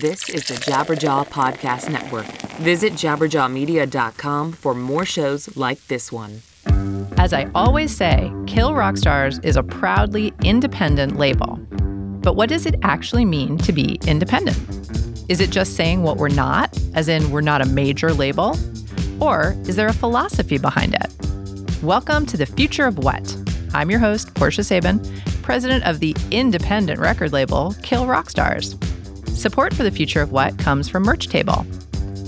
This is the Jabberjaw Podcast Network. Visit jabberjawmedia.com for more shows like this one. As I always say, Kill Rock Stars is a proudly independent label. But what does it actually mean to be independent? Is it just saying what we're not, as in we're not a major label? Or is there a philosophy behind it? Welcome to the future of what? I'm your host, Portia Sabin, president of the independent record label Kill Rock Stars. Support for the future of what comes from Merch Table.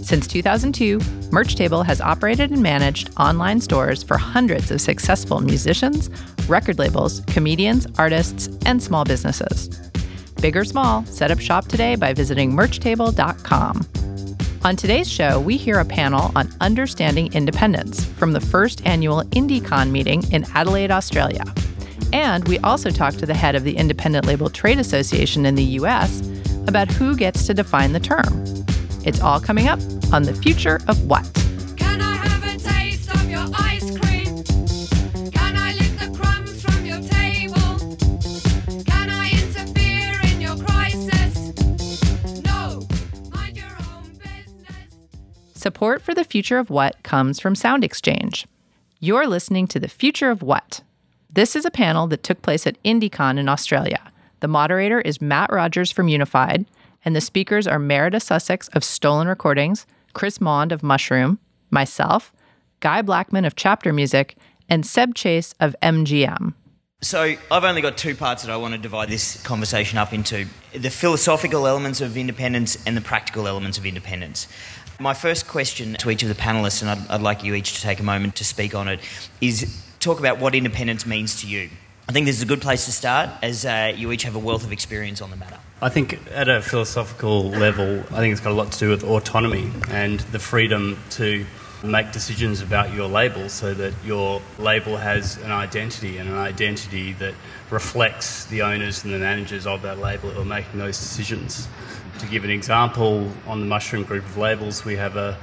Since 2002, Merch Table has operated and managed online stores for hundreds of successful musicians, record labels, comedians, artists, and small businesses. Big or small, set up shop today by visiting merchtable.com. On today's show, we hear a panel on understanding independence from the first annual IndieCon meeting in Adelaide, Australia. And we also talk to the head of the Independent Label Trade Association in the US about who gets to define the term. It's all coming up on The Future of What. Can I have a taste of your ice cream? Can I lick the crumbs from your table? Can I interfere in your crisis? No, mind your own business. Support for The Future of What comes from SoundExchange. You're listening to The Future of What. This is a panel that took place at IndieCon in Australia. The moderator is Matt Rogers from Unified, and the speakers are Merida Sussex of Stolen Recordings, Chris Maund of Mushroom, myself, Guy Blackman of Chapter Music, and Seb Chase of MGM. So, I've only got two parts that I want to divide this conversation up into the philosophical elements of independence and the practical elements of independence. My first question to each of the panelists, and I'd, I'd like you each to take a moment to speak on it, is talk about what independence means to you. I think this is a good place to start, as uh, you each have a wealth of experience on the matter. I think at a philosophical level, I think it's got a lot to do with autonomy and the freedom to make decisions about your label so that your label has an identity and an identity that reflects the owners and the managers of that label who are making those decisions. To give an example, on the Mushroom Group of labels, we have a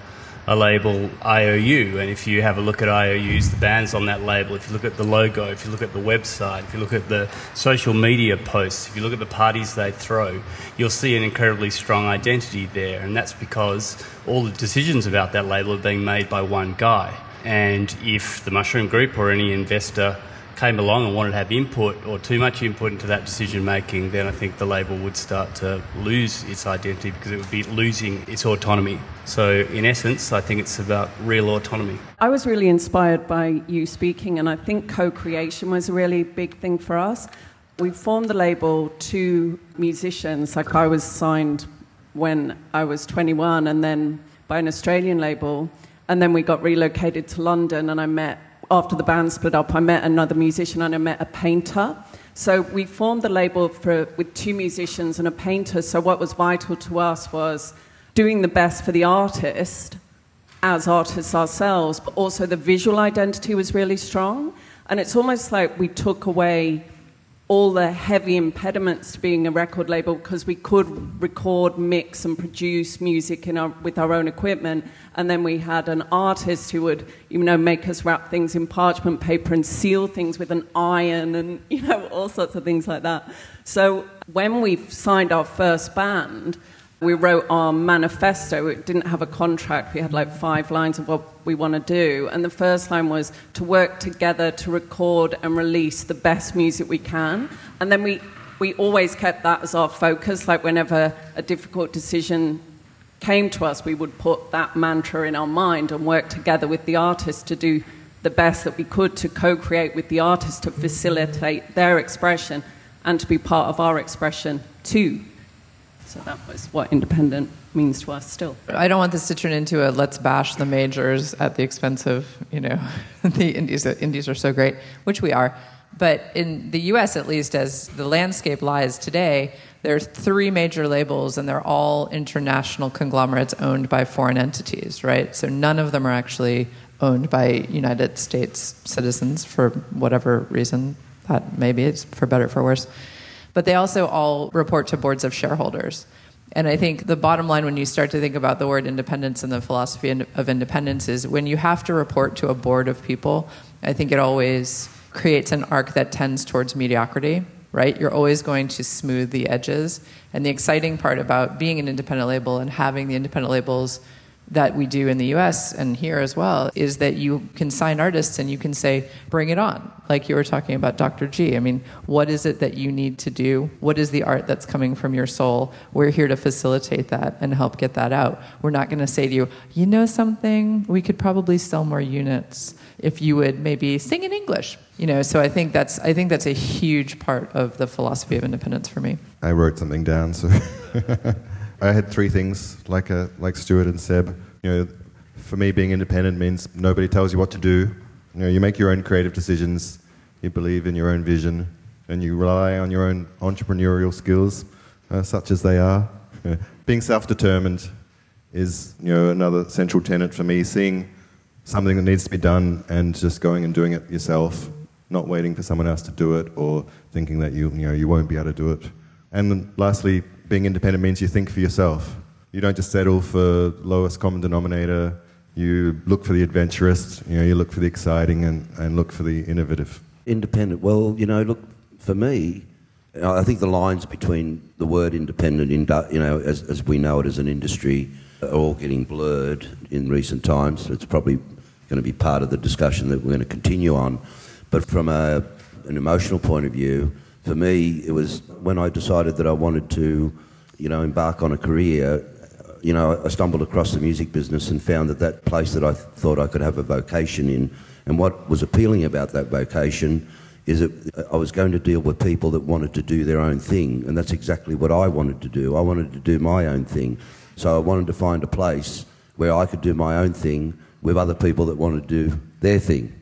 a label IOU, and if you have a look at IOUs, the bands on that label, if you look at the logo, if you look at the website, if you look at the social media posts, if you look at the parties they throw, you'll see an incredibly strong identity there, and that's because all the decisions about that label are being made by one guy. And if the Mushroom Group or any investor came along and wanted to have input or too much input into that decision making, then I think the label would start to lose its identity because it would be losing its autonomy. So, in essence, I think it's about real autonomy. I was really inspired by you speaking, and I think co creation was a really big thing for us. We formed the label to musicians, like I was signed when I was 21, and then by an Australian label, and then we got relocated to London, and I met after the band split up, I met another musician and I met a painter. So we formed the label for, with two musicians and a painter. So what was vital to us was doing the best for the artist as artists ourselves, but also the visual identity was really strong. And it's almost like we took away all the heavy impediments to being a record label because we could record, mix, and produce music our, with our own equipment. And then we had an artist who would, you know, make us wrap things in parchment paper and seal things with an iron and, you know, all sorts of things like that. So when we signed our first band, we wrote our manifesto. It didn't have a contract. We had like five lines of what we want to do. And the first line was to work together to record and release the best music we can. And then we, we always kept that as our focus. Like whenever a difficult decision came to us, we would put that mantra in our mind and work together with the artist to do the best that we could to co create with the artist to facilitate their expression and to be part of our expression too. So that was what independent means to us still. I don't want this to turn into a let's bash the majors at the expense of, you know, the indies. The indies are so great, which we are. But in the US, at least, as the landscape lies today, there are three major labels, and they're all international conglomerates owned by foreign entities, right? So none of them are actually owned by United States citizens for whatever reason that maybe it's for better or for worse. But they also all report to boards of shareholders. And I think the bottom line when you start to think about the word independence and the philosophy of independence is when you have to report to a board of people, I think it always creates an arc that tends towards mediocrity. right? You're always going to smooth the edges. And the exciting part about being an independent label and having the independent labels that we do in the US and here as well is that you can sign artists and you can say, bring it on. Like you were talking about Dr. G. I mean, what is it that you need to do? What is the art that's coming from your soul? We're here to facilitate that and help get that out. We're not going to say to you, you know something? We could probably sell more units if you would maybe sing in English. You know, so I think that's I think that's a huge part of the philosophy of independence for me. I wrote something down, so I had three things, like a, like Stuart and Seb. You know, for me, being independent means nobody tells you what to do. You know, you make your own creative decisions. You believe in your own vision, and you rely on your own entrepreneurial skills, uh, such as they are. Uh, being self-determined is, you know, another central tenet for me. Seeing something that needs to be done and just going and doing it yourself, not waiting for someone else to do it or thinking that you, you know, you won't be able to do it. And lastly, being independent means you think for yourself. You don't just settle for lowest common denominator. You look for the adventurous, you know, you look for the exciting and, and look for the innovative. Independent. Well, you know, look, for me, I think the lines between the word independent, in, you know, as, as we know it as an industry, are all getting blurred in recent times. It's probably going to be part of the discussion that we're going to continue on. But from a, an emotional point of view, for me, it was when I decided that I wanted to, you know, embark on a career. You know, I stumbled across the music business and found that that place that I th- thought I could have a vocation in, and what was appealing about that vocation is that I was going to deal with people that wanted to do their own thing, and that's exactly what I wanted to do. I wanted to do my own thing, so I wanted to find a place where I could do my own thing with other people that wanted to do their thing,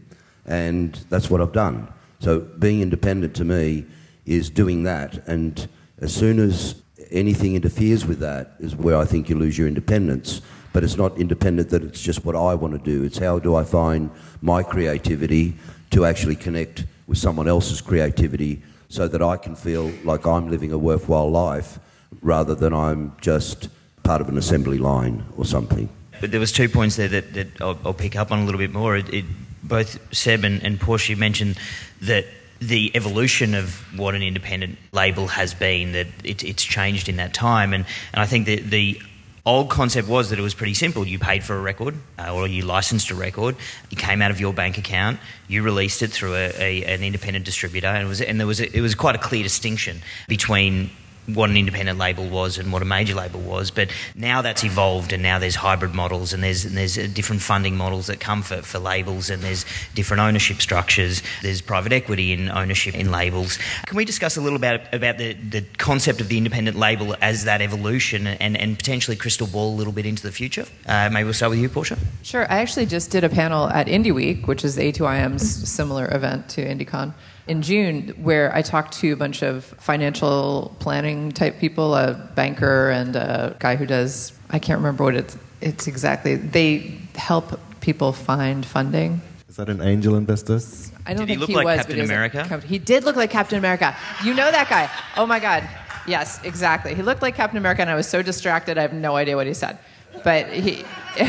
and that's what I've done. So being independent to me is doing that, and as soon as anything interferes with that is where I think you lose your independence. But it's not independent that it's just what I want to do. It's how do I find my creativity to actually connect with someone else's creativity so that I can feel like I'm living a worthwhile life rather than I'm just part of an assembly line or something. But there was two points there that, that I'll, I'll pick up on a little bit more. It, it, both Seb and, and Portia mentioned that the evolution of what an independent label has been, that it, it's changed in that time. And, and I think that the old concept was that it was pretty simple. You paid for a record uh, or you licensed a record, it came out of your bank account, you released it through a, a, an independent distributor, and, was, and there was a, it was quite a clear distinction between what an independent label was and what a major label was. But now that's evolved, and now there's hybrid models, and there's and there's uh, different funding models that come for, for labels, and there's different ownership structures. There's private equity in ownership in labels. Can we discuss a little about about the, the concept of the independent label as that evolution, and, and potentially crystal ball a little bit into the future? Uh, maybe we'll start with you, Portia. Sure. I actually just did a panel at Indie Week, which is A2IM's similar event to IndieCon, in June, where I talked to a bunch of financial planning type people, a banker and a guy who does, I can't remember what it's, it's exactly. They help people find funding. Is that an angel investor? I don't Did he think look he like was, Captain but he America? Cap- he did look like Captain America. You know that guy. Oh my God. Yes, exactly. He looked like Captain America, and I was so distracted, I have no idea what he said. But he.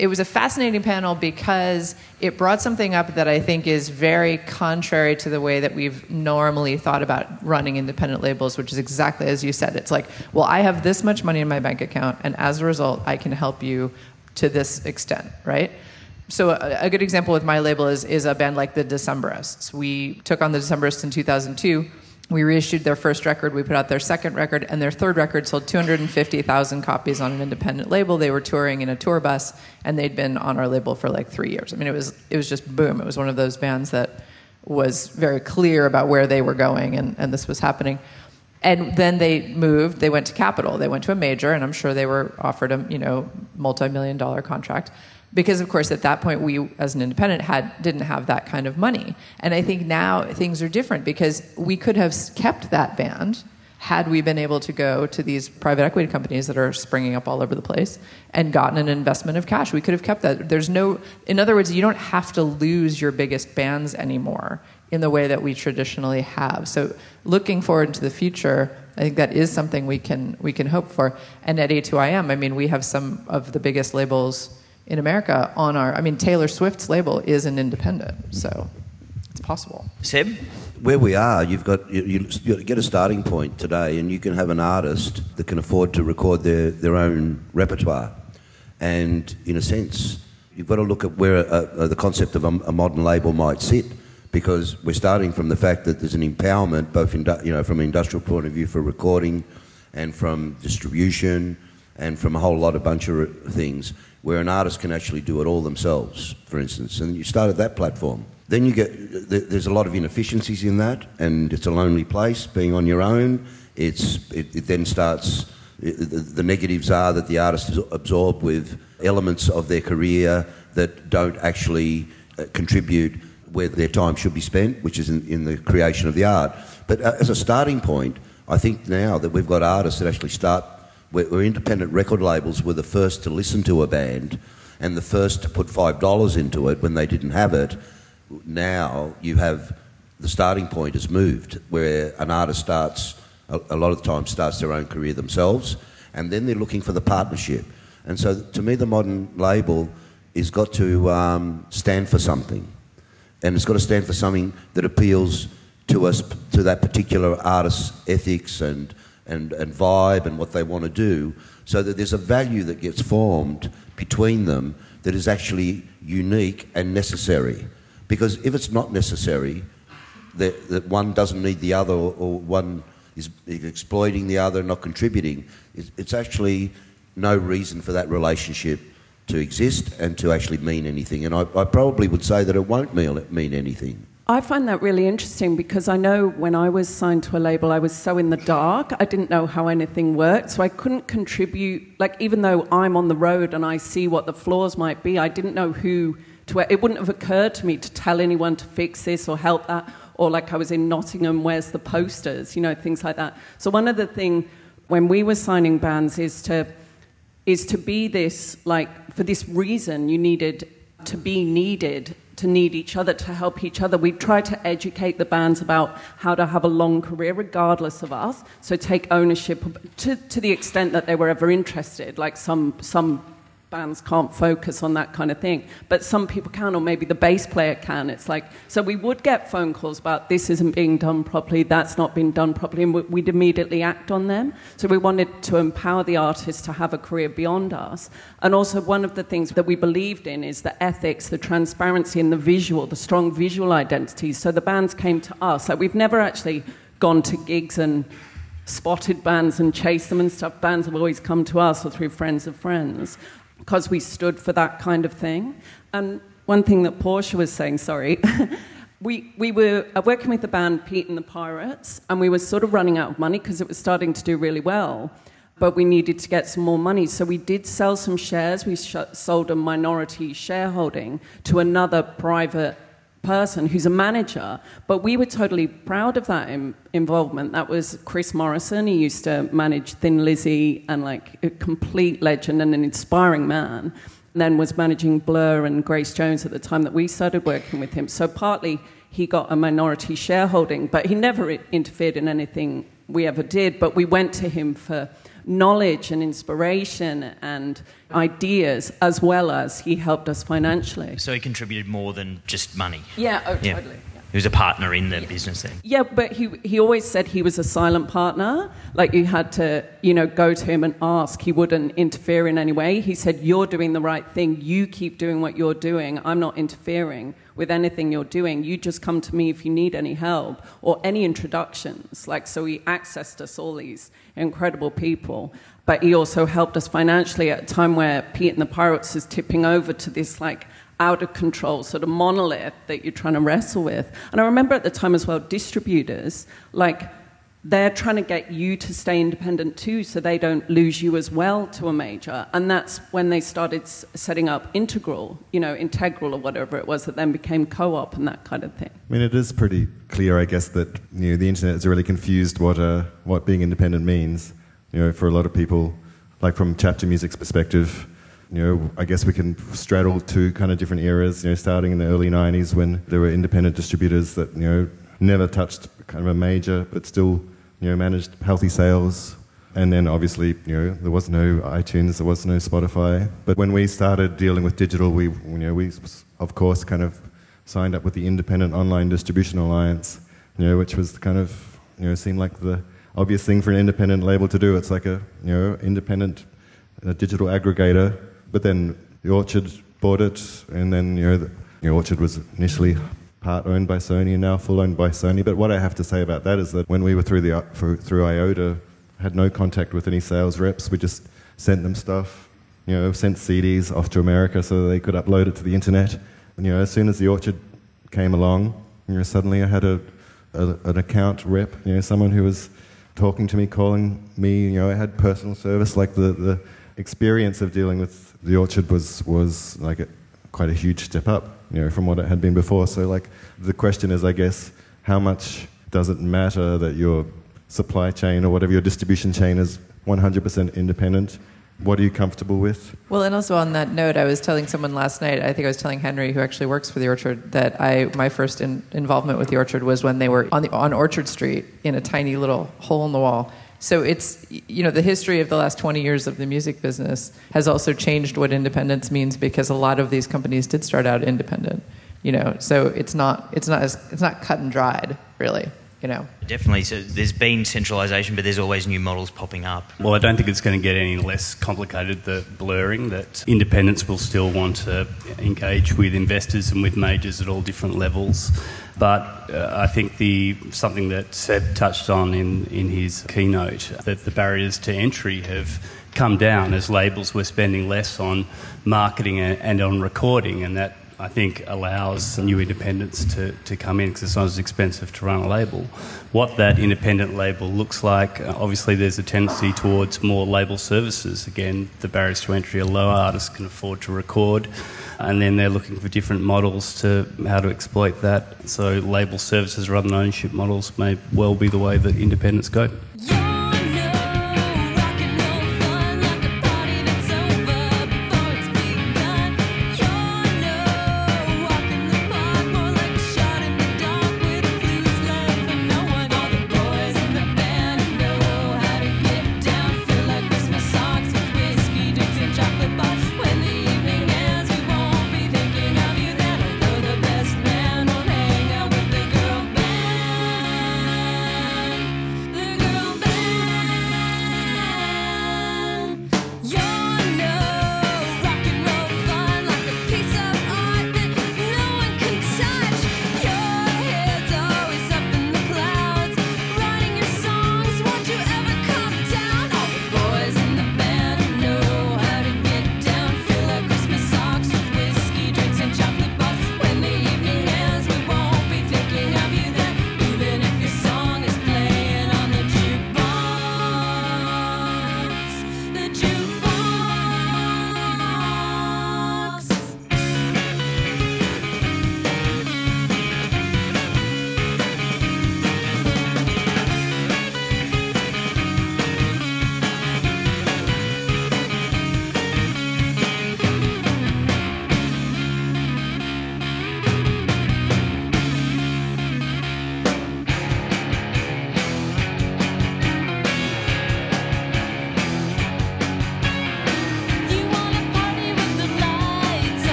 it was a fascinating panel because it brought something up that I think is very contrary to the way that we've normally thought about running independent labels, which is exactly as you said. It's like, well, I have this much money in my bank account, and as a result, I can help you to this extent, right? So a, a good example with my label is, is a band like the Decemberists. We took on the Decemberists in 2002. We reissued their first record, we put out their second record, and their third record sold 250,000 copies on an independent label. They were touring in a tour bus, and they'd been on our label for like three years. I mean, it was, it was just boom. It was one of those bands that was very clear about where they were going, and, and this was happening. And then they moved. They went to Capitol. They went to a major, and I'm sure they were offered a you know multi-million dollar contract because of course at that point we as an independent had didn't have that kind of money. And i think now things are different because we could have kept that band had we been able to go to these private equity companies that are springing up all over the place and gotten an investment of cash. We could have kept that. There's no in other words you don't have to lose your biggest bands anymore in the way that we traditionally have. So looking forward into the future I think that is something we can we can hope for. And at A2IM, I mean, we have some of the biggest labels in America on our. I mean, Taylor Swift's label is an independent. So, it's possible. Seb? where we are, you've got you, you, you get a starting point today, and you can have an artist that can afford to record their, their own repertoire. And in a sense, you've got to look at where uh, uh, the concept of a, a modern label might sit, because we're starting from the fact that there's an empowerment, both in, you know, from an industrial point of view for recording, and from distribution, and from a whole lot of bunch of things, where an artist can actually do it all themselves, for instance. And you start at that platform. Then you get there's a lot of inefficiencies in that, and it's a lonely place being on your own. It's it, it then starts. It, the, the negatives are that the artist is absorbed with elements of their career that don't actually uh, contribute where their time should be spent, which is in, in the creation of the art. But uh, as a starting point, I think now that we've got artists that actually start, where, independent record labels were the first to listen to a band and the first to put $5 into it when they didn't have it, now you have the starting point has moved where an artist starts, a, a lot of the time, starts their own career themselves and then they're looking for the partnership. And so to me, the modern label has got to um, stand for something and it's got to stand for something that appeals to us, to that particular artist's ethics and, and, and vibe and what they want to do, so that there's a value that gets formed between them that is actually unique and necessary. Because if it's not necessary, that, that one doesn't need the other or, or one is exploiting the other, and not contributing, it's, it's actually no reason for that relationship to exist and to actually mean anything. And I, I probably would say that it won't mean, mean anything. I find that really interesting because I know when I was signed to a label, I was so in the dark. I didn't know how anything worked, so I couldn't contribute. Like, even though I'm on the road and I see what the flaws might be, I didn't know who to. It wouldn't have occurred to me to tell anyone to fix this or help that. Or, like, I was in Nottingham, where's the posters? You know, things like that. So, one of the things when we were signing bands is to is to be this like for this reason you needed to be needed to need each other to help each other. We tried to educate the bands about how to have a long career regardless of us. So take ownership to, to the extent that they were ever interested like some some bands can't focus on that kind of thing. But some people can, or maybe the bass player can. It's like, so we would get phone calls about this isn't being done properly, that's not being done properly, and we'd immediately act on them. So we wanted to empower the artists to have a career beyond us. And also, one of the things that we believed in is the ethics, the transparency, and the visual, the strong visual identities. So the bands came to us. Like, we've never actually gone to gigs and spotted bands and chased them and stuff. Bands have always come to us or through friends of friends because we stood for that kind of thing. And one thing that Portia was saying, sorry, we, we were uh, working with the band Pete and the Pirates, and we were sort of running out of money because it was starting to do really well. But we needed to get some more money. So we did sell some shares. We sh- sold a minority shareholding to another private person who's a manager, but we were totally proud of that Im- involvement. That was Chris Morrison. He used to manage Thin Lizzy and like a complete legend and an inspiring man. And then was managing Blur and Grace Jones at the time that we started working with him. So partly he got a minority shareholding, but he never interfered in anything we ever did. But we went to him for knowledge and inspiration and ideas as well as he helped us financially. So he contributed more than just money. Yeah, oh, Yeah. totally. He was a partner in the business then. Yeah, but he, he always said he was a silent partner. Like you had to, you know, go to him and ask. He wouldn't interfere in any way. He said, You're doing the right thing. You keep doing what you're doing. I'm not interfering with anything you're doing. You just come to me if you need any help or any introductions. Like, so he accessed us all these incredible people. But he also helped us financially at a time where Pete and the Pirates is tipping over to this, like, out of control sort of monolith that you're trying to wrestle with. And I remember at the time as well, distributors, like, they're trying to get you to stay independent too so they don't lose you as well to a major. And that's when they started setting up Integral, you know, Integral or whatever it was that then became co op and that kind of thing. I mean, it is pretty clear, I guess, that you know the internet has really confused what uh, what being independent means. You know, for a lot of people, like from chapter music's perspective, you know, I guess we can straddle two kind of different eras. You know, starting in the early '90s when there were independent distributors that you know never touched kind of a major, but still you know managed healthy sales. And then obviously, you know, there was no iTunes, there was no Spotify. But when we started dealing with digital, we, you know, we of course kind of signed up with the Independent Online Distribution Alliance, you know, which was kind of, you know, seemed like the obvious thing for an independent label to do. It's like a, you know, independent uh, digital aggregator. But then the Orchard bought it, and then, you know, the, you know, Orchard was initially part owned by Sony and now full owned by Sony. But what I have to say about that is that when we were through the through, IODA, had no contact with any sales reps. We just sent them stuff, you know, sent CDs off to America so they could upload it to the internet. And, you know, as soon as the Orchard came along, you know, suddenly I had a, a an account rep, you know, someone who was talking to me, calling me. You know, I had personal service. Like the, the experience of dealing with the Orchard was was like a, quite a huge step up, you know, from what it had been before. So, like, the question is, I guess, how much does it matter that your supply chain or whatever your distribution chain is 100% independent? What are you comfortable with? Well, and also on that note, I was telling someone last night. I think I was telling Henry, who actually works for the Orchard, that I my first in, involvement with the Orchard was when they were on the on Orchard Street in a tiny little hole in the wall. So it's you know the history of the last 20 years of the music business has also changed what independence means because a lot of these companies did start out independent. You know, so it's not it's not as it's not cut and dried really. You know. Definitely. So there's been centralisation, but there's always new models popping up. Well, I don't think it's going to get any less complicated, the blurring, that independents will still want to engage with investors and with majors at all different levels. But uh, I think the something that Seb touched on in, in his keynote, that the barriers to entry have come down as labels were spending less on marketing and, and on recording, and that I think allows new independents to, to come in because it's not as expensive to run a label. What that independent label looks like, uh, obviously, there's a tendency towards more label services. Again, the barriers to entry are low, artists can afford to record, and then they're looking for different models to how to exploit that. So, label services rather than ownership models may well be the way that independents go. That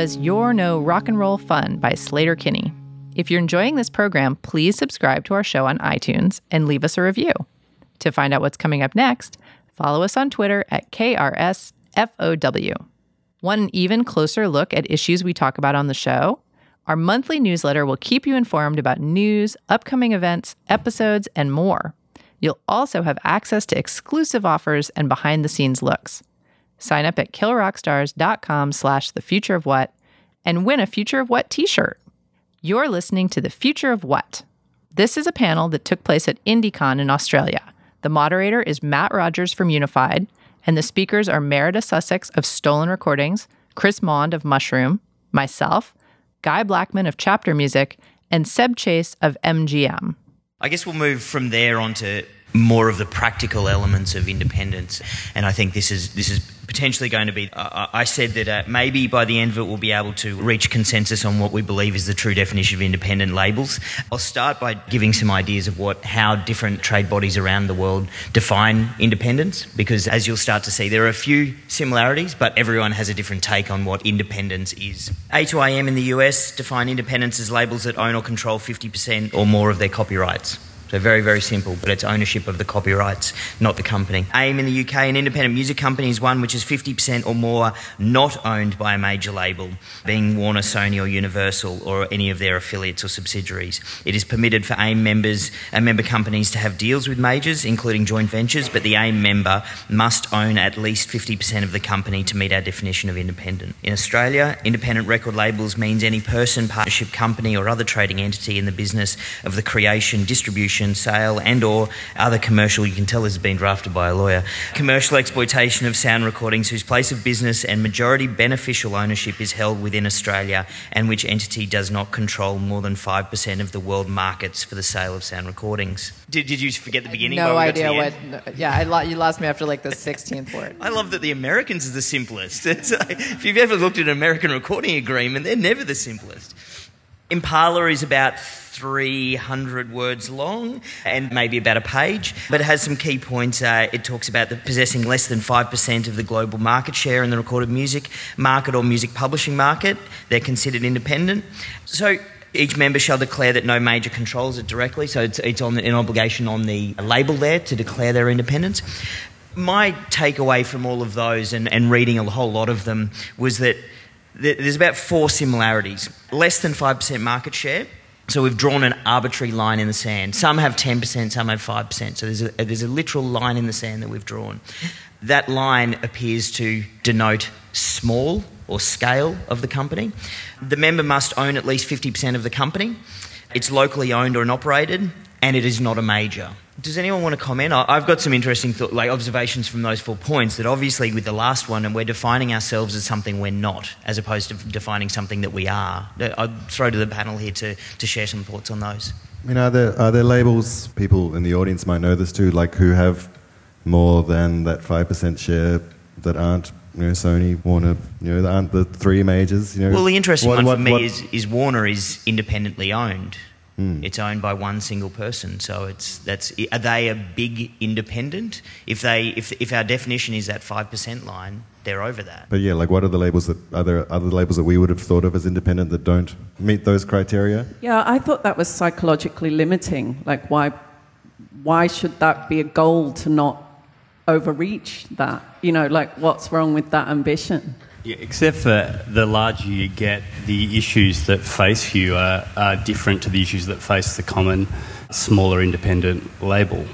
was You're No Rock and Roll Fun by Sleater-Kinney. If you're enjoying this program, please subscribe to our show on iTunes and leave us a review. To find out what's coming up next, follow us on Twitter at KRSFOW. Want an even closer look at issues we talk about on the show? Our monthly newsletter will keep you informed about news, upcoming events, episodes, and more. You'll also have access to exclusive offers and behind the scenes looks. Sign up at killrockstars.com slash the future of what and win a Future of What t-shirt. You're listening to The Future of What. This is a panel that took place at IndieCon in Australia. The moderator is Matt Rogers from Unified, and the speakers are Merida Sussex of Stolen Recordings, Chris Maund of Mushroom, myself, Guy Blackman of Chapter Music, and Seb Chase of MGM. I guess we'll move from there on to more of the practical elements of independence, and I think this is this is potentially going to be. Uh, I said that uh, maybe by the end of it we'll be able to reach consensus on what we believe is the true definition of independent labels. I'll start by giving some ideas of what how different trade bodies around the world define independence, because as you'll start to see, there are a few similarities, but everyone has a different take on what independence is. A2IM in the US define independence as labels that own or control 50% or more of their copyrights. So very, very simple, but it's ownership of the copyrights, not the company. AIM in the UK, an independent music company is one which is 50% or more not owned by a major label, being Warner, Sony or Universal or any of their affiliates or subsidiaries. It is permitted for AIM members and member companies to have deals with majors, including joint ventures, but the AIM member must own at least 50% of the company to meet our definition of independent. In Australia, independent record labels means any person, partnership company or other trading entity in the business of the creation, distribution, sale and or other commercial you can tell this has been drafted by a lawyer commercial exploitation of sound recordings whose place of business and majority beneficial ownership is held within Australia and which entity does not control more than 5% of the world markets for the sale of sound recordings did, did you forget the beginning No while we got to idea what. end? no- yeah, I lo- you lost me after like the 16th word. I love that the Americans are the simplest. It's like, if you've ever looked at an American recording agreement, they're never the simplest. Impala is about 300 words long and maybe about a page, but it has some key points. Uh, it talks about the possessing less than 5% of the global market share in the recorded music market or music publishing market. They're considered independent. So each member shall declare that no major controls it directly, so it's, it's on an obligation on the label there to declare their independence. My takeaway from all of those and, and reading a whole lot of them was that th- there's about four similarities less than 5% market share. So we've drawn an arbitrary line in the sand. Some have 10%, some have 5%. So there's a, there's a literal line in the sand that we've drawn. That line appears to denote small or scale of the company. The member must own at least 50% of the company. It's locally owned or operated, and it is not a major. Does anyone want to comment? I've got some interesting thought, like observations from those four points. That obviously with the last one, and we're defining ourselves as something we're not, as opposed to defining something that we are. Uh, I'd throw to the panel here to, to share some thoughts on those. I mean, are there, are there labels, people in the audience might know this too, like who have more than that 5% share that aren't, you know, Sony, Warner, you know, aren't the three majors? You know, Well, the interesting What- one what- for me what- is, is Warner is independently owned. Mm. It's owned by one single person, so it's that's. Are they a big independent? If they, if if our definition is that five percent line, they're over that. But yeah, like what are the labels that, are there other labels that we would have thought of as independent that don't meet those criteria? Yeah, I thought that was psychologically limiting. Like, why, why should that be a goal to not overreach that? You know, like, what's wrong with that ambition? Yeah, except for the larger you get, the issues that face you are, are different to the issues that face the common, smaller independent label.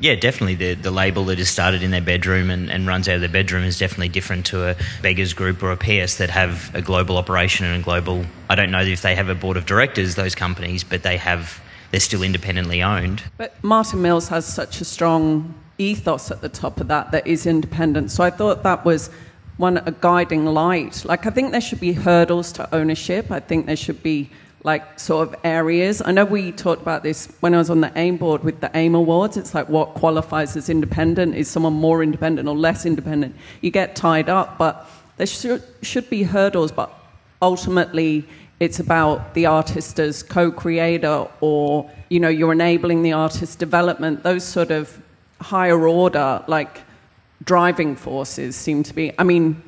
Yeah, definitely. The the label that is started in their bedroom and, and runs out of their bedroom is definitely different to a beggars group or a PIAS that have a global operation and a global. I don't know if they have a board of directors, those companies, but they have. They're still independently owned. But Martin Mills has such a strong ethos at the top of that that is independent. So I thought that was one a guiding light. Like I think there should be hurdles to ownership. I think there should be like sort of areas. I know we talked about this when I was on the AIM board with the AIM Awards. It's like what qualifies as independent? Is someone more independent or less independent? You get tied up, but there should, should be hurdles, but ultimately it's about the artist as co-creator or you know you're enabling the artist development those sort of higher order like driving forces seem to be i mean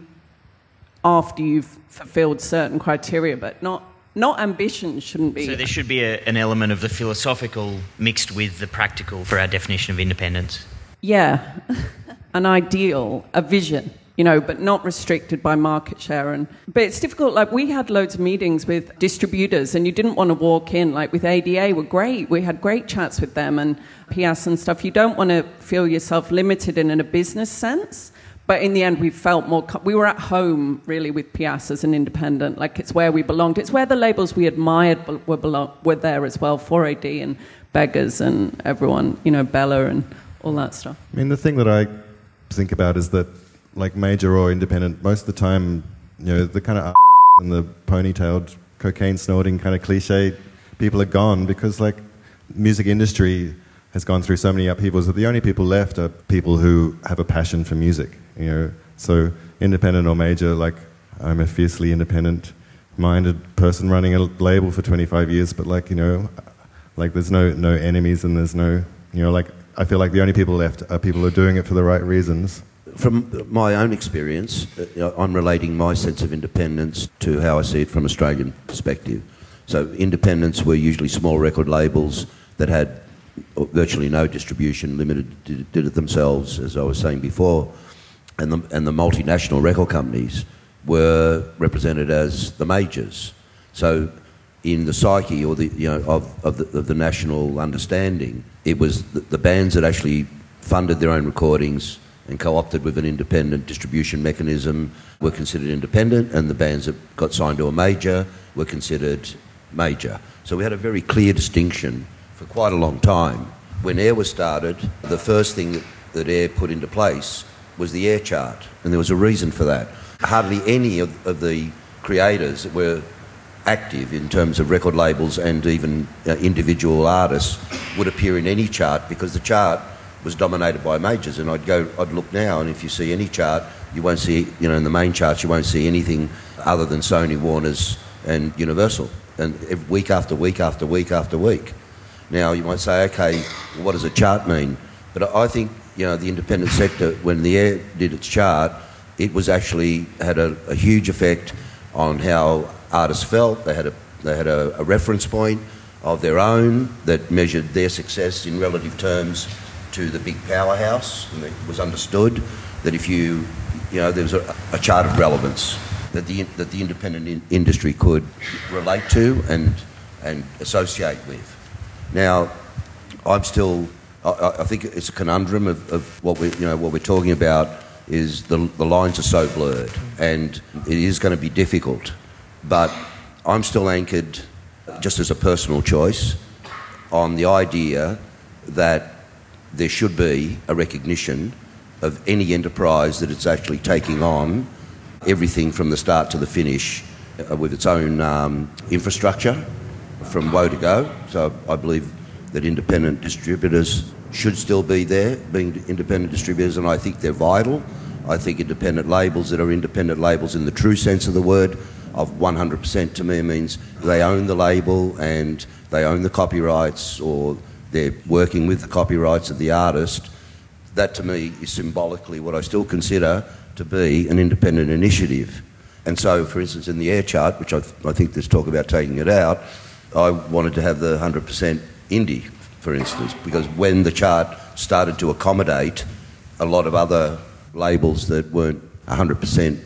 after you've fulfilled certain criteria but not not ambition shouldn't be So there should be a, an element of the philosophical mixed with the practical for our definition of independence. yeah an ideal a vision you know, but not restricted by market share. And but it's difficult. Like we had loads of meetings with distributors, and you didn't want to walk in. Like with ADA, were great. We had great chats with them and PIAS and stuff. You don't want to feel yourself limited in, in a business sense. But in the end, we felt more. co- We were at home really with Pias as an independent. Like it's where we belonged. It's where the labels we admired were belong- were there as well. 4AD and Beggars and everyone. You know, Bella and all that stuff. I mean, the thing that I think about is that, like major or independent, most of the time, you know, the kind of and the ponytailed, cocaine snorting kind of cliche people are gone because, like, music industry has gone through so many upheavals that the only people left are people who have a passion for music. You know, so independent or major, like, I'm a fiercely independent-minded person running a label for 25 years, but like, you know, like there's no no enemies and there's no, you know, like I feel like the only people left are people who are doing it for the right reasons. From my own experience, uh, I'm relating my sense of independence to how I see it from Australian perspective. So independents were usually small record labels that had virtually no distribution, limited did, did it themselves, as I was saying before, and the, and the multinational record companies were represented as the majors. So in the psyche or the you know of, of, the, of the national understanding, it was the, the bands that actually funded their own recordings and co-opted with an independent distribution mechanism were considered independent, and the bands that got signed to a major were considered major. So we had a very clear distinction for quite a long time. When Air was started, the first thing that, that Air put into place was the Air chart, and there was a reason for that. Hardly any of, of the creators that were active in terms of record labels and even uh, individual artists would appear in any chart because the chart was dominated by majors. And I'd go, I'd look now, and if you see any chart, you won't see, you know, in the main charts, you won't see anything other than Sony, Warner's, and Universal. And week after week after week after week. Now you might say, okay, what does a chart mean? But I think you know the independent sector, when the Air did its chart, it was actually had a, a huge effect on how artists felt. They had a they had a, a reference point of their own that measured their success in relative terms to the big powerhouse, and it was understood that if you you know there was a, a chart of relevance that the that the independent in, industry could relate to and and associate with. Now, I'm still. I, I- think it's a conundrum of, of what we, you know, what we're talking about is the, the lines are so blurred, and it is going to be difficult. But I'm still anchored, just as a personal choice, on the idea that there should be a recognition of any enterprise that it's actually taking on everything from the start to the finish uh, with its own um, infrastructure from woe to go. So I believe that independent distributors should still be there, being independent distributors, and I think they're vital. I think independent labels that are independent labels in the true sense of the word, of 100% to me means they own the label and they own the copyrights or they're working with the copyrights of the artist. That to me is symbolically what I still consider to be an independent initiative. And so, for instance, in the air chart, which I, I think there's talk about taking it out, I wanted to have the 100% indie, for instance, because when the chart started to accommodate a lot of other labels that weren't 100%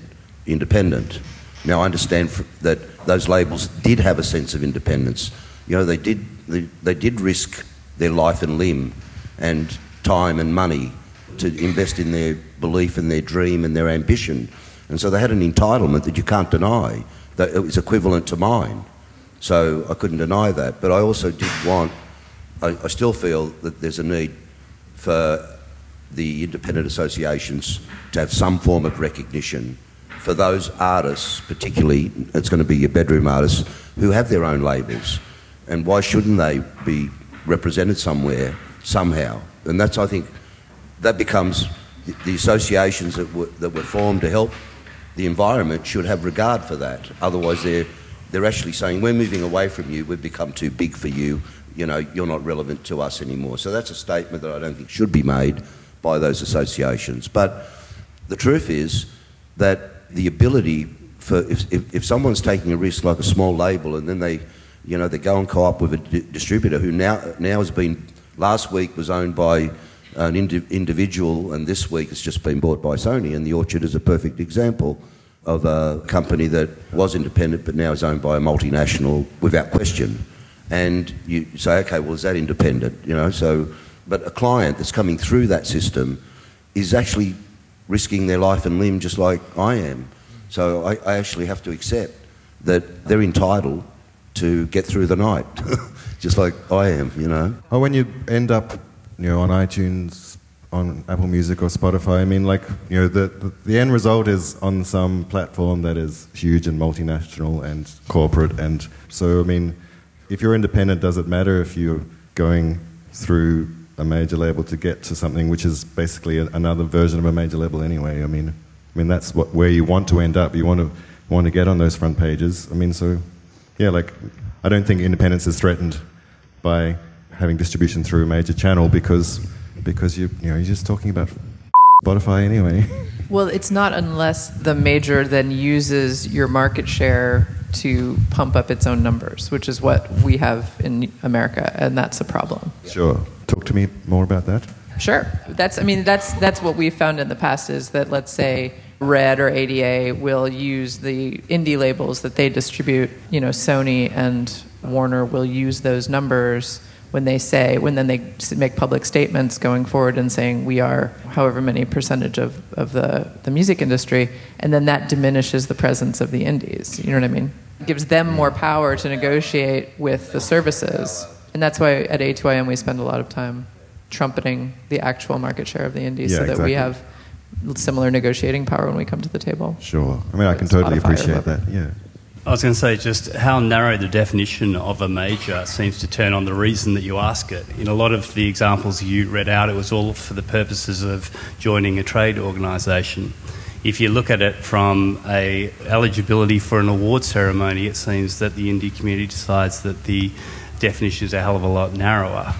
independent. Now, I understand that those labels did have a sense of independence. You know, they did, they, they did risk their life and limb and time and money to invest in their belief and their dream and their ambition. And so they had an entitlement that you can't deny, that it was equivalent to mine. So I couldn't deny that. But I also did want, I, I still feel that there's a need for the independent associations to have some form of recognition for those artists, particularly, it's going to be your bedroom artists, who have their own labels. And why shouldn't they be represented somewhere, somehow? And that's, I think, that becomes the- associations that were, that were formed to help the environment should have regard for that. Otherwise, they're, they're actually saying, we're moving away from you, we've become too big for you, you know, you're not relevant to us anymore. So that's a statement that I don't think should be made by those associations. But the truth is that the ability for, if, if, if someone's taking a risk like a small label and then they, you know, they go and co-op with a di- distributor who now, now has been, last week was owned by an indi- individual, and this week it's just been bought by Sony, and The Orchard is a perfect example of a company that was independent but now is owned by a multinational without question. And you say, okay, well, is that independent? You know, so, but a client that's coming through that system is actually risking their life and limb just like I am. So I, I actually have to accept that they're entitled to get through the night, just like I am, you know. Oh, when you end up, you know, on iTunes, on Apple Music or Spotify, I mean, like, you know, the, the, the end result is on some platform that is huge and multinational and corporate. And so, I mean, if you're independent, does it matter if you're going through a major label to get to something which is basically a, another version of a major label anyway? I mean, I mean that's what, where you want to end up. You want to want to get on those front pages. I mean, so yeah, like I don't think independence is threatened by having distribution through a major channel because because you you know you're just talking about Spotify anyway. Well, it's not unless the major then uses your market share to pump up its own numbers, which is what we have in America, and that's a problem. sure. Talk to me more about that. Sure. That's I mean that's that's what we've found in the past is that let's say Red or ADA will use the indie labels that they distribute, you know, Sony and Warner will use those numbers when they say when then they make public statements going forward and saying we are however many percentage of, of the, the music industry and then that diminishes the presence of the indies. You know what I mean? It gives them more power to negotiate with the services. And that's why at A2IM we spend a lot of time trumpeting the actual market share of the indies Yeah, so that we have similar negotiating power when we come to the table. Sure. I mean, I can totally appreciate that. Yeah. I was going to say just how narrow the definition of a major seems to turn on the reason that you ask it. In a lot of the examples you read out, it was all for the purposes of joining a trade organisation. If you look at it from a eligibility for an award ceremony, it seems that the indie community decides that the definition is a hell of a lot narrower.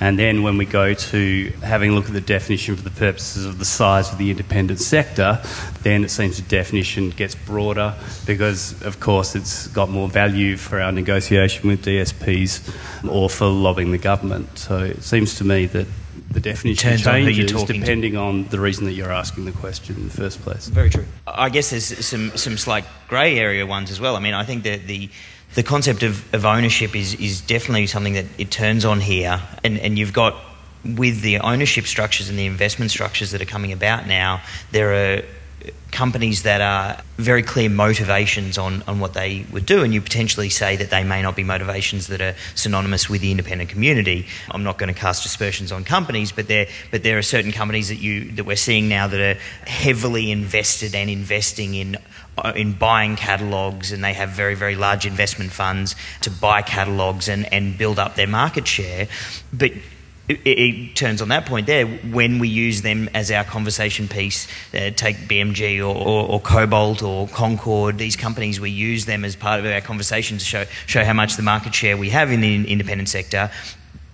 And then when we go to having a look at the definition for the purposes of the size of the independent sector, then it seems the definition gets broader because, of course, it's got more value for our negotiation with DSPs or for lobbying the government. So it seems to me that the definition Depends on who changes talking to. depending on the reason that you're asking the question in the first place. Very true. I guess there's some, some slight grey area ones as well. I mean, I think that the the concept of, of ownership is, is definitely something that it turns on here, and, and you've got with the ownership structures and the investment structures that are coming about now, there are companies that are very clear motivations on, on what they would do, and you potentially say that they may not be motivations that are synonymous with the independent community. I'm not going to cast aspersions on companies, but there but there are certain companies that you that we're seeing now that are heavily invested and investing in in buying catalogues, and they have very very large investment funds to buy catalogues and, and build up their market share, but it, it turns on that point there when we use them as our conversation piece. Uh, take BMG or, or, or Kobalt or Concord. These companies we use them as part of our conversation to show show how much the market share we have in the independent sector.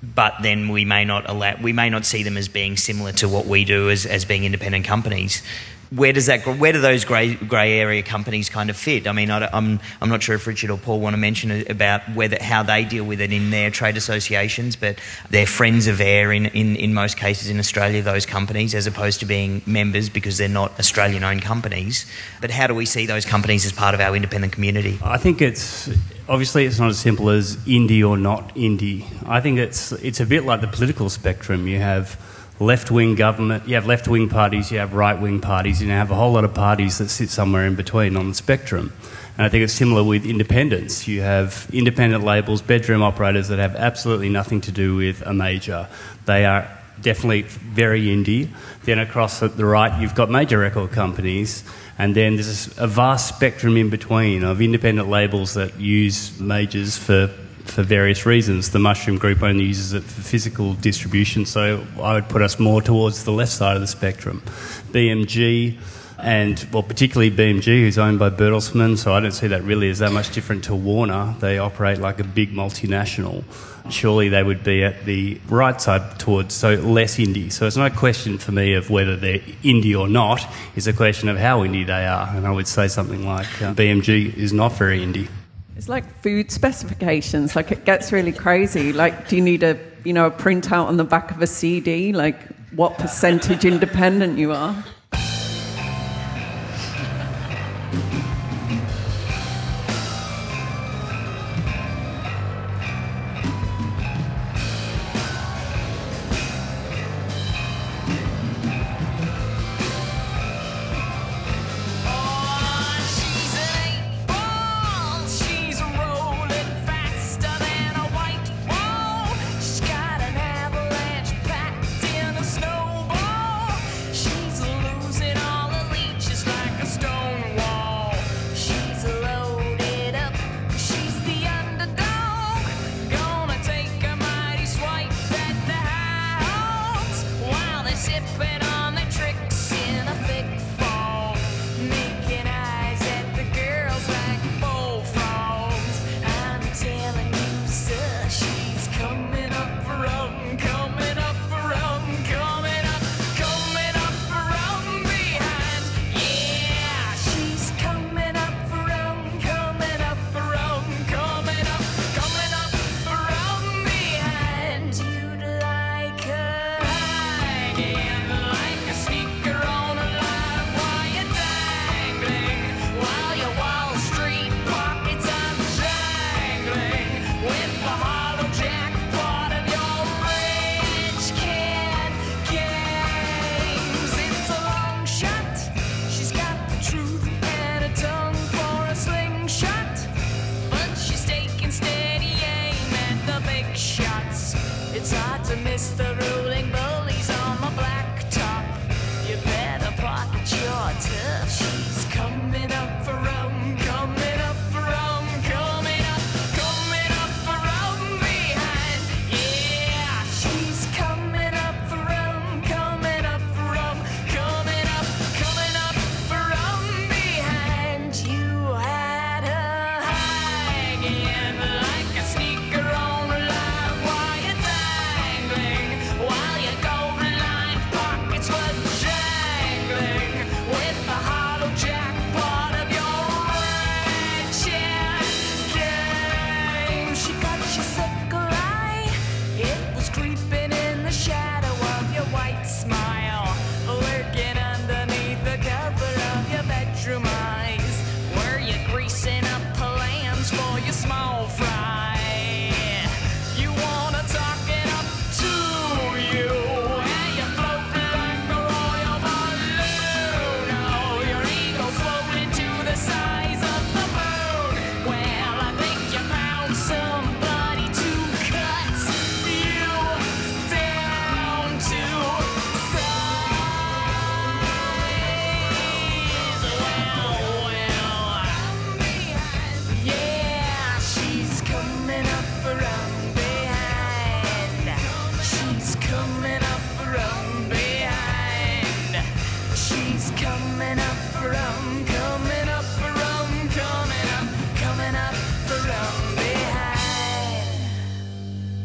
But then we may not allow we may not see them as being similar to what we do as, as being independent companies. Where does that where do those grey grey area companies kind of fit? I mean, I, am I'm not sure if Richard or Paul want to mention about whether how they deal with it in their trade associations, but they're friends of AIR in, in, in most cases in Australia. Those companies, as opposed to being members because they're not Australian owned companies. But how do we see those companies as part of our independent community? I think it's obviously it's not as simple as indie or not indie. I think it's it's a bit like the political spectrum. You have left wing government, you have left wing parties, you have right wing parties, you have a whole lot of parties that sit somewhere in between on the spectrum. And I think it's similar with independence. You have independent labels, bedroom operators that have absolutely nothing to do with a major. They are definitely very indie. Then across at the right, you've got major record companies, and then there's a vast spectrum in between of independent labels that use majors for for various reasons. The Mushroom Group only uses it for physical distribution, so I would put us more towards the left side of the spectrum. BMG. And, well, particularly BMG, who's owned by Bertelsmann, so I don't see that really as that much different to Warner. They operate like a big multinational. Surely they would be at the right side towards, so less indie. So it's not a question for me of whether they're indie or not, it's a question of how indie they are. And I would say something like uh, BMG is not very indie. It's like food specifications. Like it gets really crazy. Like, do you need a you know a printout on the back of a CD? Like, what percentage independent you are.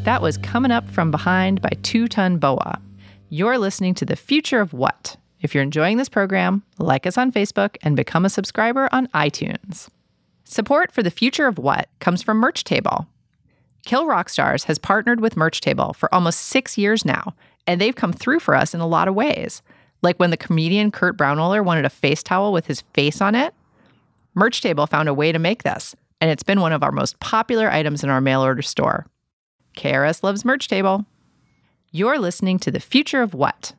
That was Coming Up From Behind by Two Ton Boa. You're listening to The Future of What. If you're enjoying this program, like us on Facebook and become a subscriber on iTunes. Support for The Future of What comes from Merch Table. Kill Rock Stars has partnered with Merch Table for almost six years now, and they've come through for us in a lot of ways. Like when the comedian Kurt Braunohler wanted a face towel with his face on it, Merch Table found a way to make this, and it's been one of our most popular items in our mail order store. KRS loves Merch Table. You're listening to The Future of What?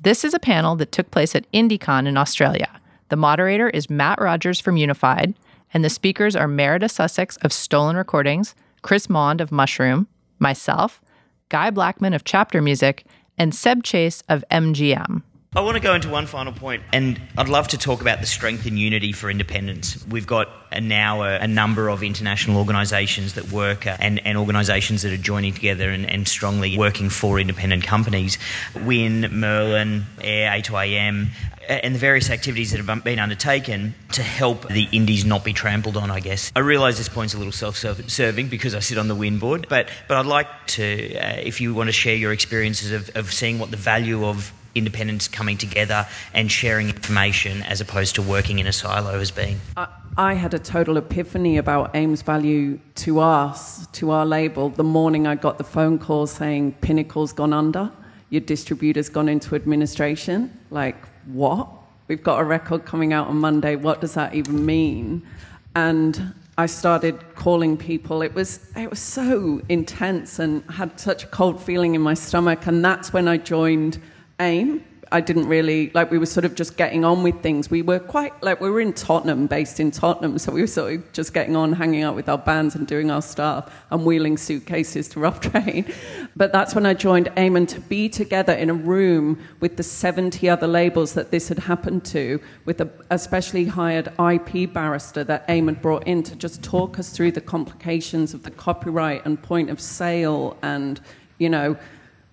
This is a panel that took place at Indie-Con in Australia. The moderator is Matt Rogers from UNFD, and the speakers are Merida Sussex of Stolen Recordings, Chris Maund of Mushroom, myself, Guy Blackman of Chapter Music, and Seb Chase of MGM. I want to go into one final point, and I'd love to talk about the strength and unity for independence. We've got a, now a, a number of international organisations that work uh, and, and organisations that are joining together and, and strongly working for independent companies. WIN, Merlin, AIR, A2IM, uh, and the various activities that have been undertaken to help the indies not be trampled on, I guess. I realise this point's a little self-serving because I sit on the WIN board, but, but I'd like to, uh, if you want to share your experiences of, of seeing what the value of independents coming together and sharing information as opposed to working in a silo has been. I, I had a total epiphany about AIM's value to us, to our label, the morning I got the phone call saying Pinnacle's gone under. your distributor's gone into administration. Like, what? We've got a record coming out on Monday. What does that even mean? And I started calling people. It was it was so intense and had such a cold feeling in my stomach. And that's when I joined AIM. I didn't really like. We were sort of just getting on with things. We were quite like we were in Tottenham, based in Tottenham, so we were sort of just getting on, hanging out with our bands and doing our stuff, and wheeling suitcases to Rough Trade. But that's when I joined AIM, and to be together in a room with the 70 other labels that this had happened to, with a, a specially hired IP barrister that AIM had brought in to just talk us through the complications of the copyright and point of sale, and you know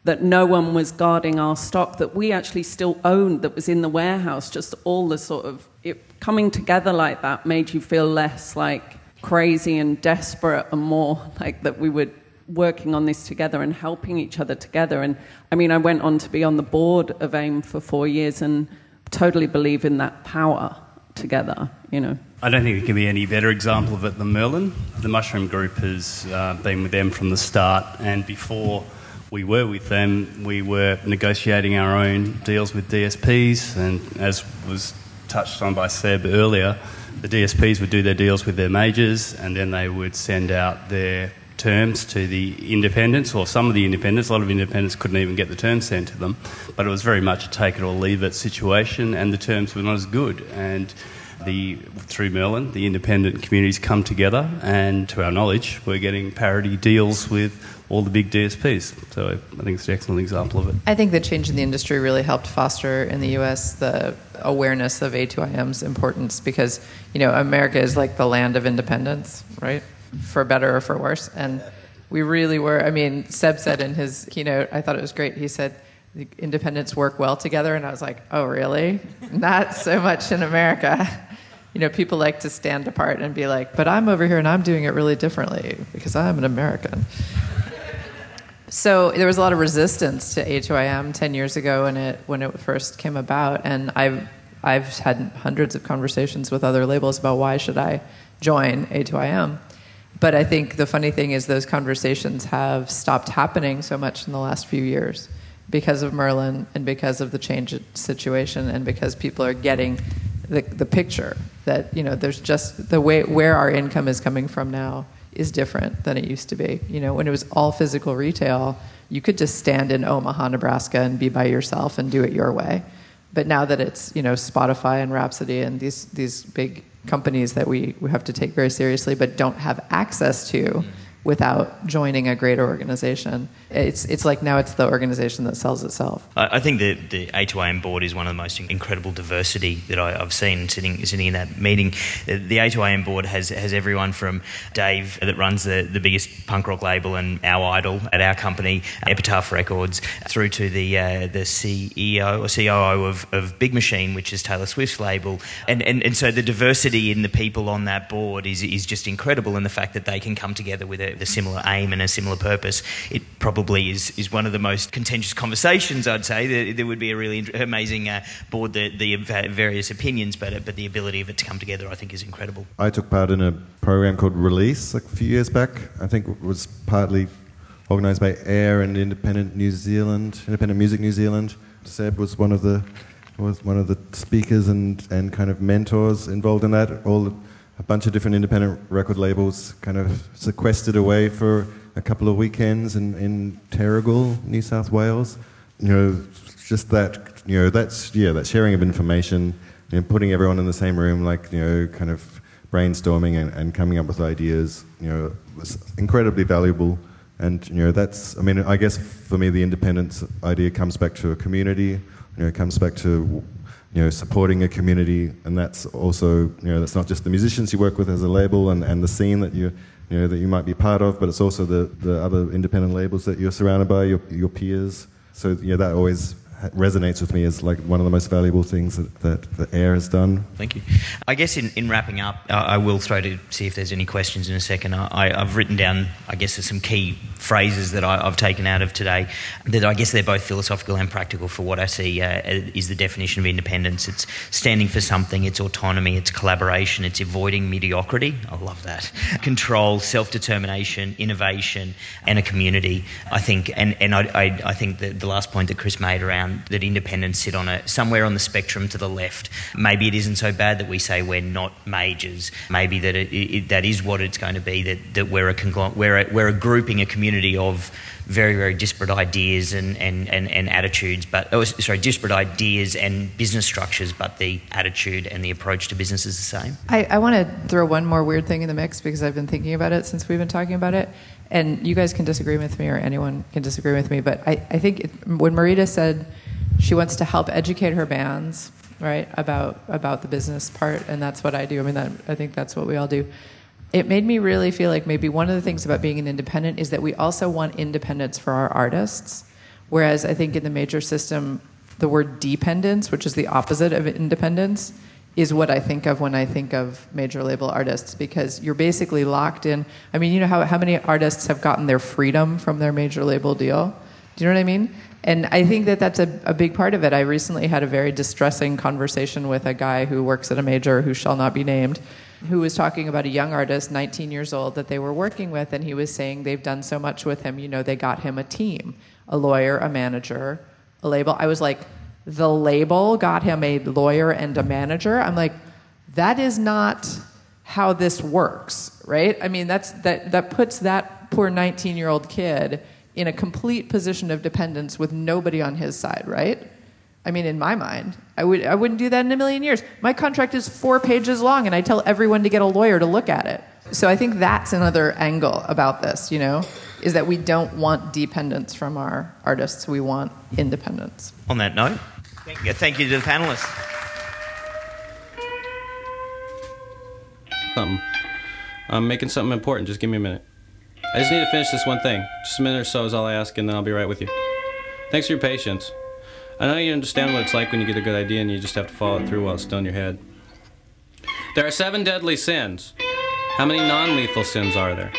that no one was guarding our stock that we actually still owned that was in the warehouse. Just all the sort of it, coming together like that made you feel less like crazy and desperate and more like that we were working on this together and helping each other together. And I mean, I went on to be on the board of AIM for four years and totally believe in that power together, you know. I don't think there can be any better example of it than Merlin. The Mushroom Group has uh, been with them from the start, and before we were with them, we were negotiating our own deals with DSPs, and as was touched on by Seb earlier, the DSPs would do their deals with their majors, and then they would send out their terms to the independents, or some of the independents. A lot of independents couldn't even get the terms sent to them, but it was very much a take it or leave it situation, and the terms were not as good. And the through Merlin, the independent communities come together, and to our knowledge, we're getting parity deals with all the big DSPs. So I think it's an excellent example of it. I think the change in the industry really helped foster in the U.S. the awareness of A2IM's importance because you know America is like the land of independence, right? For better or for worse, and we really were. I mean, Seb said in his keynote, I thought it was great. He said. The independents work well together, and I was like, "Oh, really? Not so much in America." You know, people like to stand apart and be like, "But I'm over here and I'm doing it really differently because I'm an American." So there was a lot of resistance to A2IM 10 years ago when it when it first came about, and I've I've had hundreds of conversations with other labels about why should I join A2IM. But I think the funny thing is those conversations have stopped happening so much in the last few years because of Merlin and because of the change situation and because people are getting the, the picture that you know there's just the way where our income is coming from now is different than it used to be. You know, when it was all physical retail, you could just stand in Omaha, Nebraska and be by yourself and do it your way. But now that it's, you know, Spotify and Rhapsody and these these big companies that we, we have to take very seriously but don't have access to mm-hmm. Without joining a greater organization. It's, it's like now it's the organization that sells itself. I I think the, the A2IM board is one of the most incredible diversity that I, I've seen sitting sitting in that meeting. The, the A2IM board has has everyone from Dave that runs the, the biggest punk rock label and our idol at our company, Epitaph Records, through to the uh, the CEO or COO of, of Big Machine, which is Taylor Swift's label, and, and and so the diversity in the people on that board is is just incredible, and the fact that they can come together with a, a similar aim and a similar purpose, it probably is, is one of the most contentious conversations, I'd say. There, there would be a really amazing uh, board, the, the various opinions, but, but the ability of it to come together, I think, is incredible. I took part in a program called Release like a few years back. I think it was partly organised by AIR and Independent New Zealand, Independent Music New Zealand. Seb was one of the was one of the speakers and, and kind of mentors involved in that. All a bunch of different independent record labels kind of sequestered away for a couple of weekends in, in Terrigal, New South Wales. You know, just that, you know, that's, yeah, that sharing of information, know, putting everyone in the same room, like, you know, kind of brainstorming and, and coming up with ideas, you know, was incredibly valuable. And, you know, that's, I mean, I guess for me, the independence idea comes back to a community, you know, it comes back to you know, supporting a community, and that's also, you know, that's not just the musicians you work with as a label and, and the scene that you, you know, that you might be part of, but it's also the, the other independent labels that you're surrounded by, your, your peers. So, you know, that always resonates with me as like one of the most valuable things that, that the AIR has done. Thank you. I guess in, in wrapping up, uh, I will throw to see if there's any questions in a second. I, I've written down, I guess, some key phrases that I, I've taken out of today that I guess they're both philosophical and practical for what I see uh, is the definition of independence. It's standing for something, it's autonomy, it's collaboration, it's avoiding mediocrity. I love that. Control, self determination, innovation, and a community. I think, and, and I, I, I think that the last point that Chris made around that independents sit on a somewhere on the spectrum to the left. Maybe it isn't so bad that we say we're not majors. Maybe that it, it, that is what it's going to be. That, that we're a we're a, we're a grouping, a community of very very disparate ideas and, and, and, and attitudes, but oh, sorry, disparate ideas and business structures, but the attitude and the approach to business is the same. I, I want to throw one more weird thing in the mix because I've been thinking about it since we've been talking about it. And you guys can disagree with me or anyone can disagree with me, but I, I think it, when Merida said she wants to help educate her bands, right, about, about the business part, and that's what I do. I mean, that, I think that's what we all do. It made me really feel like maybe one of the things about being an independent is that we also want independence for our artists. Whereas I think in the major system, the word dependence, which is the opposite of independence, is what I think of when I think of major label artists because you're basically locked in. I mean, you know how, how many artists have gotten their freedom from their major label deal? Do you know what I mean? And I think that that's a, a big part of it. I recently had a very distressing conversation with a guy who works at a major who shall not be named, who was talking about a young artist, 19 years old, that they were working with, and he was saying they've done so much with him. You know, they got him a team, a lawyer, a manager, a label. I was like, the label got him a lawyer and a manager. I'm like, that is not how this works, right? I mean, that's that that puts that poor 19 year old kid in a complete position of dependence with nobody on his side, right? I mean, in my mind, I would I wouldn't do that in a million years. My contract is four pages long, and I tell everyone to get a lawyer to look at it. So I think that's another angle about this, you know, is that we don't want dependence from our artists. We want independence. On that note, thank you, thank you to the panelists. Something. I'm making something important. Just give me a minute. I just need to finish this one thing. Just a minute or so is all I ask, and then I'll be right with you. Thanks for your patience. I know you understand what it's like when you get a good idea and you just have to follow it through while it's still in your head. There are seven deadly sins. How many non lethal sins are there?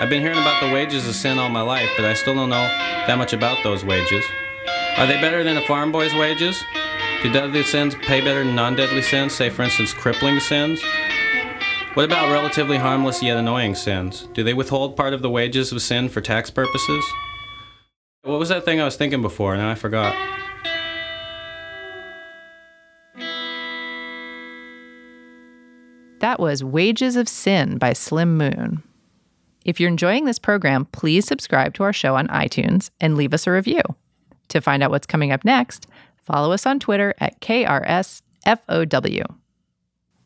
I've been hearing about the wages of sin all my life, but I still don't know that much about those wages. Are they better than a farm boy's wages? Do deadly sins pay better than non deadly sins, say, for instance, crippling sins? What about relatively harmless yet annoying sins? Do they withhold part of the wages of sin for tax purposes? What was that thing I was thinking before? Now I forgot. That was Wages of Sin by Slim Moon. If you're enjoying this program, please subscribe to our show on iTunes and leave us a review. To find out what's coming up next, follow us on Twitter at KRSFOW.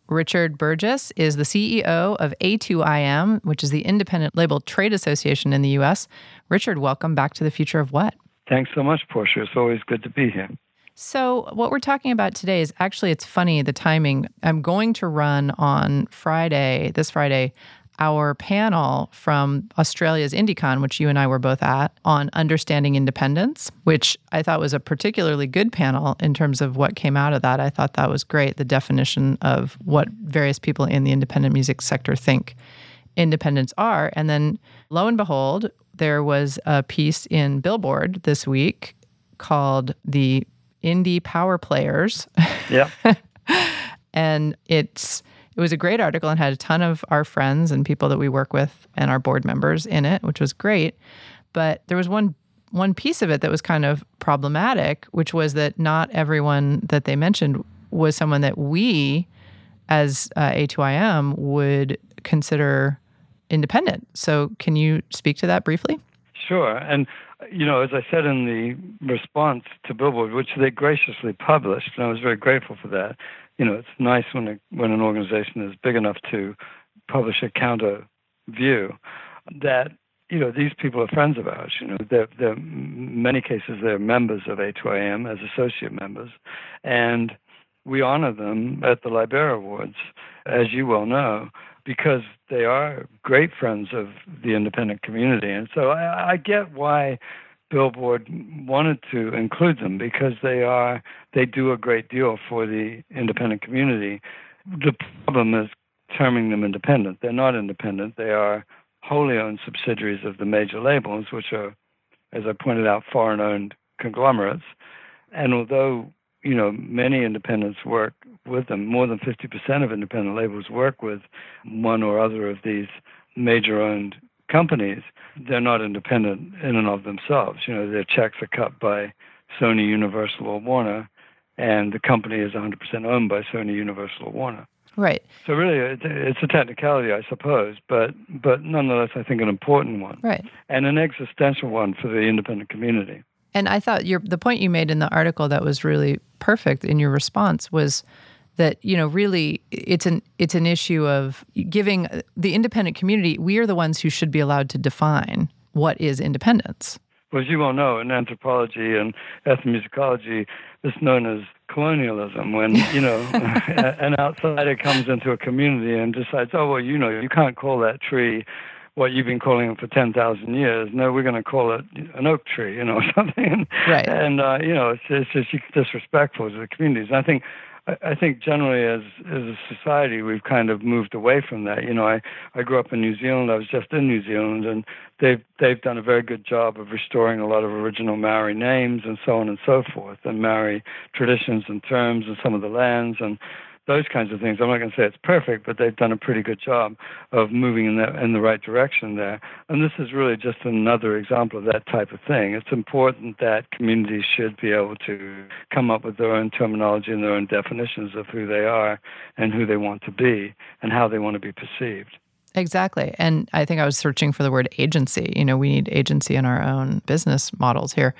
Richard Burgess is the CEO of A2IM, which is the independent label trade association in the US. Richard, welcome back to the future of what? Thanks so much, Portia. It's always good to be here. So, what we're talking about today is actually, it's funny the timing. I'm going to run on Friday, this Friday, our panel from Australia's Indie-Con, which you and I were both at, on understanding independence, which I thought was a particularly good panel in terms of what came out of that. I thought that was great, the definition of what various people in the independent music sector think independents are. And then lo and behold, there was a piece in Billboard this week called The Indie Power Players. Yeah. and it's it was a great article and had a ton of our friends and people that we work with and our board members in it, which was great. But there was one one piece of it that was kind of problematic, which was that not everyone that they mentioned was someone that we, as uh, A2IM, would consider independent. So, can you speak to that briefly? Sure. And, you know, as I said in the response to Billboard, which they graciously published, and I was very grateful for that, you know, it's nice when, a, when an organization is big enough to publish a counter view that, you know, these people are friends of ours. You know, they're, they're in many cases, they're members of A2IM as associate members. And we honor them at the Libera Awards, as you well know, because they are great friends of the independent community. And so I, I get why Billboard wanted to include them because they are they do a great deal for the independent community. The problem is terming them independent. They're not independent. They are wholly owned subsidiaries of the major labels, which are, as I pointed out, foreign owned conglomerates. And although you know many independents work with them, more than 50% of independent labels work with one or other of these major owned companies, they're not independent in and of themselves. You know, their checks are cut by Sony, Universal, or Warner, and the company is 100% owned by Sony, Universal, or Warner. Right. So really, it's a technicality, I suppose, but but nonetheless, I think an important one, Right. and an existential one for the independent community. And I thought your the point you made in the article that was really perfect in your response was that you know really it's an it's an issue of giving the independent community we are the ones who should be allowed to define what is independence. Well, as you well know, in anthropology and ethnomusicology, it's known as colonialism. When you know an outsider comes into a community and decides, oh well, you know, you can't call that tree what you've been calling it for ten thousand years. No, we're going to call it an oak tree, you know, or something. Right. And uh, you know, it's, it's just disrespectful to the communities. And I think. I think generally, as as a society, we've kind of moved away from that. You know, I I grew up in New Zealand. I was just in New Zealand, and they've they've done a very good job of restoring a lot of original Maori names and so on and so forth, and Maori traditions and terms and some of the lands and those kinds of things. I'm not going to say it's perfect, but they've done a pretty good job of moving in the in the right direction there. And this is really just another example of that type of thing. It's important that communities should be able to come up with their own terminology and their own definitions of who they are and who they want to be and how they want to be perceived. Exactly. And I think I was searching for the word agency. You know, we need agency in our own business models here.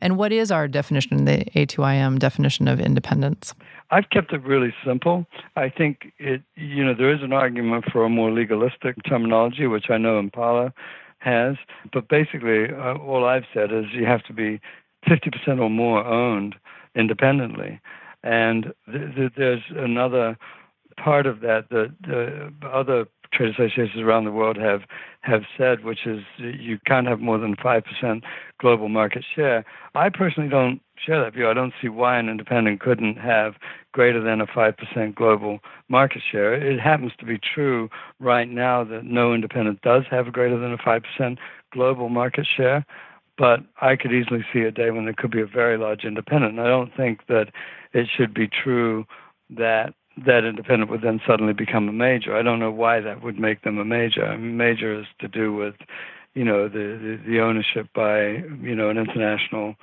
And what is our definition, the A2IM definition of independence? I've kept it really simple. I think it, you know, there is an argument for a more legalistic terminology, which I know Impala has. But basically, uh, all I've said is you have to be 50% or more owned independently. And th- th- there's another part of that uh, other trade associations around the world have have said, which is you can't have more than five percent global market share. I personally don't share that view. I don't see why an independent couldn't have greater than a five percent global market share. It happens to be true right now that no independent does have greater than a five percent global market share. But I could easily see a day when there could be a very large independent. And I don't think that it should be true that that independent would then suddenly become a major. I don't know why that would make them a major. Major is to do with, you know, the, the, the ownership by, you know, an international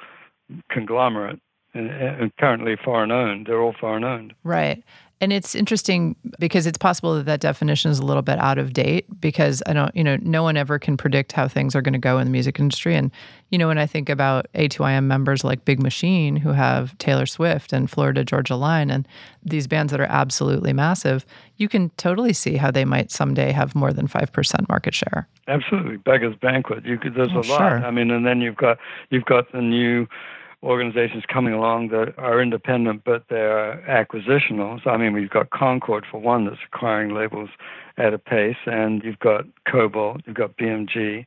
conglomerate and, and currently foreign owned. They're all foreign owned. Right. And it's interesting because it's possible that that definition is a little bit out of date because I don't, you know, no one ever can predict how things are going to go in the music industry. And, you know, when I think about A2IM members like Big Machine who have Taylor Swift and Florida Georgia Line and these bands that are absolutely massive, you can totally see how they might someday have more than 5% market share. Absolutely, Beggars Banquet. You could, there's Oh, a lot. sure. I mean, and then you've got you've got the new organizations coming along that are independent, but they're acquisitional. So, I mean, we've got Concord for one that's acquiring labels at a pace, and you've got Kobalt, you've got BMG.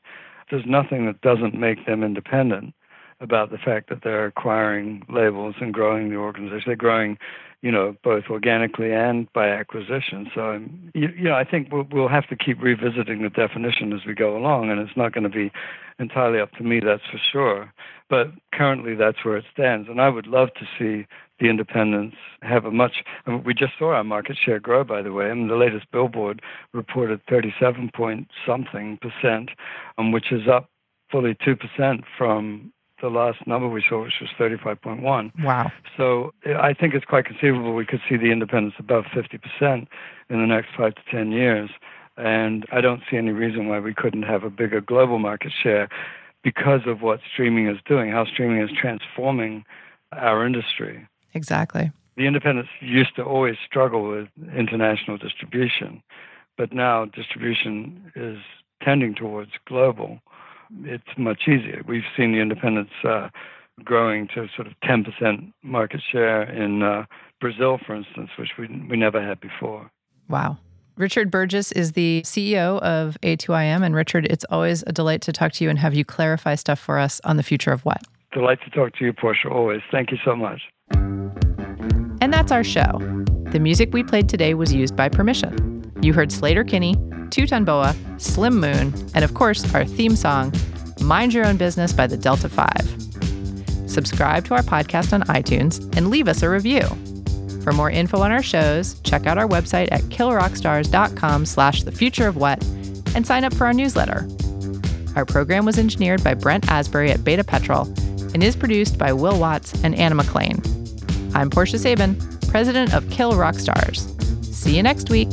There's nothing that doesn't make them independent about the fact that they're acquiring labels and growing the organization. They're growing, you know, both organically and by acquisition. So, um, you, you know, I think we'll, we'll have to keep revisiting the definition as we go along, and it's not going to be entirely up to me, that's for sure. But currently, that's where it stands, and I would love to see the independents have a much. I mean, we just saw our market share grow, by the way. I mean, the latest Billboard reported 37 point something percent, um, which is up fully two percent from the last number we saw, which was 35.1. Wow. So I think it's quite conceivable we could see the independents above 50% in the next five to 10 years. And I don't see any reason why we couldn't have a bigger global market share because of what streaming is doing, how streaming is transforming our industry. Exactly. The independents used to always struggle with international distribution, but now distribution is tending towards global. It's much easier. We've seen the independents uh, growing to sort of 10% market share in uh, Brazil, for instance, which we we never had before. Wow. Richard Burgess is the CEO of A2IM. And Richard, it's always a delight to talk to you and have you clarify stuff for us on the future of what. Delight to talk to you, Portia, always. Thank you so much. And that's our show. The music we played today was used by permission. You heard Sleater-Kinney, Two Ton Boa, Slim Moon, and of course, our theme song, Mind Your Own Business by the Delta 5. Subscribe to our podcast on iTunes and leave us a review. For more info on our shows, check out our website at killrockstars.com slash the future of what and sign up for our newsletter. Our program was engineered by Brent Asbury at Beta Petrol and is produced by Will Watts and Anna McLean. I'm Portia Sabin, president of Kill Rock Stars. See you next week.